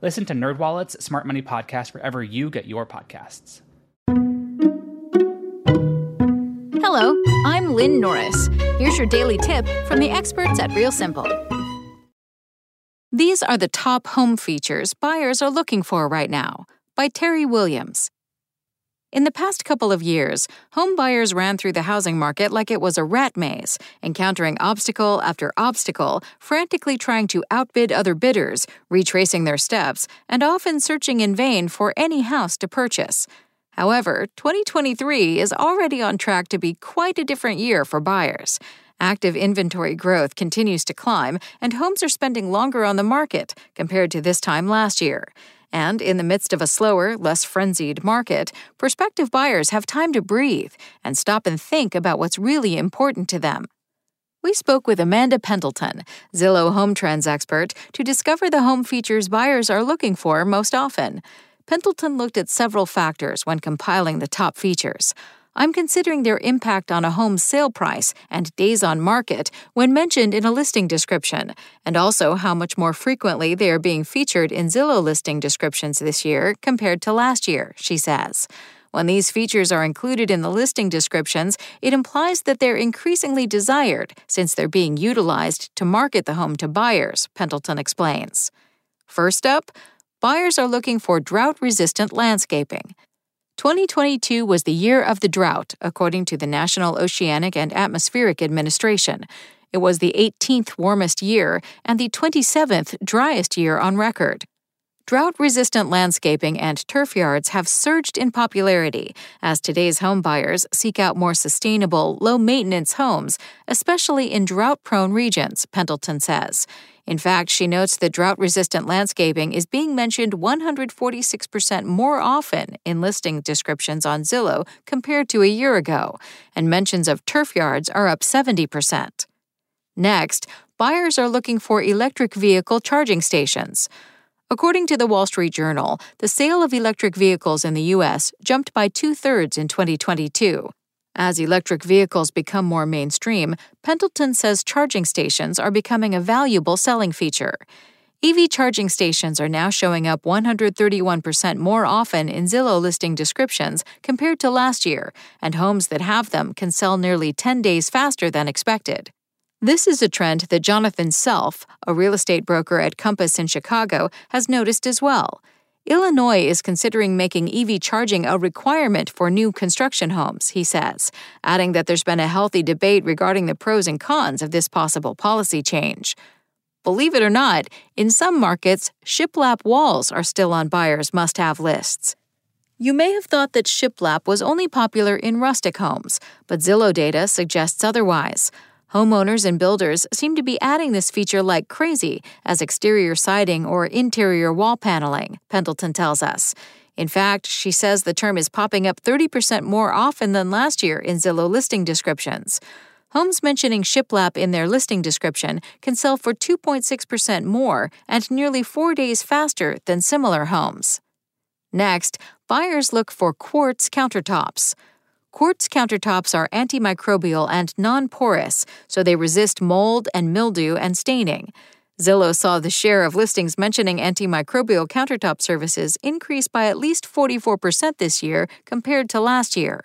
Listen to NerdWallet's Smart Money Podcast wherever you get your podcasts. Hello, I'm Lynn Norris. Here's your daily tip from the experts at Real Simple. These are the top home features buyers are looking for right now by Terry Williams. In the past couple of years, home buyers ran through the housing market like it was a rat maze, encountering obstacle after obstacle, frantically trying to outbid other bidders, retracing their steps, and often searching in vain for any house to purchase. However, 2023 is already on track to be quite a different year for buyers. Active inventory growth continues to climb, and homes are spending longer on the market compared to this time last year. And in the midst of a slower, less frenzied market, prospective buyers have time to breathe and stop and think about what's really important to them. We spoke with Amanda Pendleton, Zillow home trends expert, to discover the home features buyers are looking for most often. Pendleton looked at several factors when compiling the top features. I'm considering their impact on a home's sale price and days on market when mentioned in a listing description, and also how much more frequently they are being featured in Zillow listing descriptions this year compared to last year, she says. When these features are included in the listing descriptions, it implies that they're increasingly desired since they're being utilized to market the home to buyers, Pendleton explains. First up, buyers are looking for drought resistant landscaping. 2022 was the year of the drought, according to the National Oceanic and Atmospheric Administration. It was the 18th warmest year and the 27th driest year on record. Drought resistant landscaping and turf yards have surged in popularity as today's homebuyers seek out more sustainable, low maintenance homes, especially in drought prone regions, Pendleton says. In fact, she notes that drought resistant landscaping is being mentioned 146% more often in listing descriptions on Zillow compared to a year ago, and mentions of turf yards are up 70%. Next, buyers are looking for electric vehicle charging stations. According to the Wall Street Journal, the sale of electric vehicles in the U.S. jumped by two thirds in 2022. As electric vehicles become more mainstream, Pendleton says charging stations are becoming a valuable selling feature. EV charging stations are now showing up 131% more often in Zillow listing descriptions compared to last year, and homes that have them can sell nearly 10 days faster than expected. This is a trend that Jonathan Self, a real estate broker at Compass in Chicago, has noticed as well. Illinois is considering making EV charging a requirement for new construction homes, he says, adding that there's been a healthy debate regarding the pros and cons of this possible policy change. Believe it or not, in some markets, shiplap walls are still on buyers' must have lists. You may have thought that shiplap was only popular in rustic homes, but Zillow data suggests otherwise. Homeowners and builders seem to be adding this feature like crazy as exterior siding or interior wall paneling, Pendleton tells us. In fact, she says the term is popping up 30% more often than last year in Zillow listing descriptions. Homes mentioning shiplap in their listing description can sell for 2.6% more and nearly four days faster than similar homes. Next, buyers look for quartz countertops. Quartz countertops are antimicrobial and non porous, so they resist mold and mildew and staining. Zillow saw the share of listings mentioning antimicrobial countertop services increase by at least 44% this year compared to last year.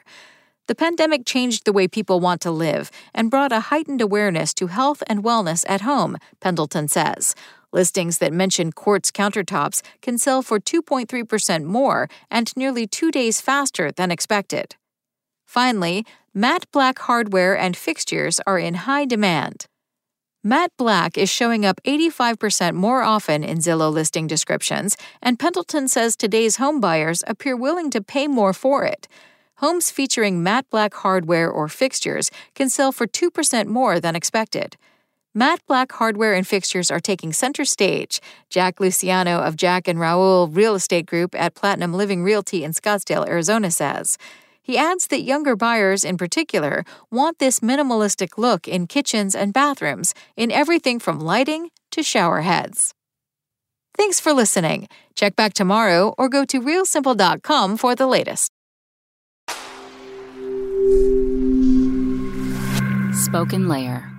The pandemic changed the way people want to live and brought a heightened awareness to health and wellness at home, Pendleton says. Listings that mention quartz countertops can sell for 2.3% more and nearly two days faster than expected. Finally, matte black hardware and fixtures are in high demand. Matte black is showing up 85% more often in Zillow listing descriptions, and Pendleton says today's home buyers appear willing to pay more for it. Homes featuring matte black hardware or fixtures can sell for 2% more than expected. Matte Black hardware and fixtures are taking center stage. Jack Luciano of Jack and Raoul Real Estate Group at Platinum Living Realty in Scottsdale, Arizona says. He adds that younger buyers, in particular, want this minimalistic look in kitchens and bathrooms, in everything from lighting to shower heads. Thanks for listening. Check back tomorrow or go to realsimple.com for the latest. Spoken Layer.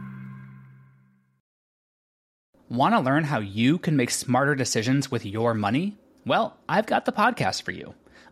Want to learn how you can make smarter decisions with your money? Well, I've got the podcast for you.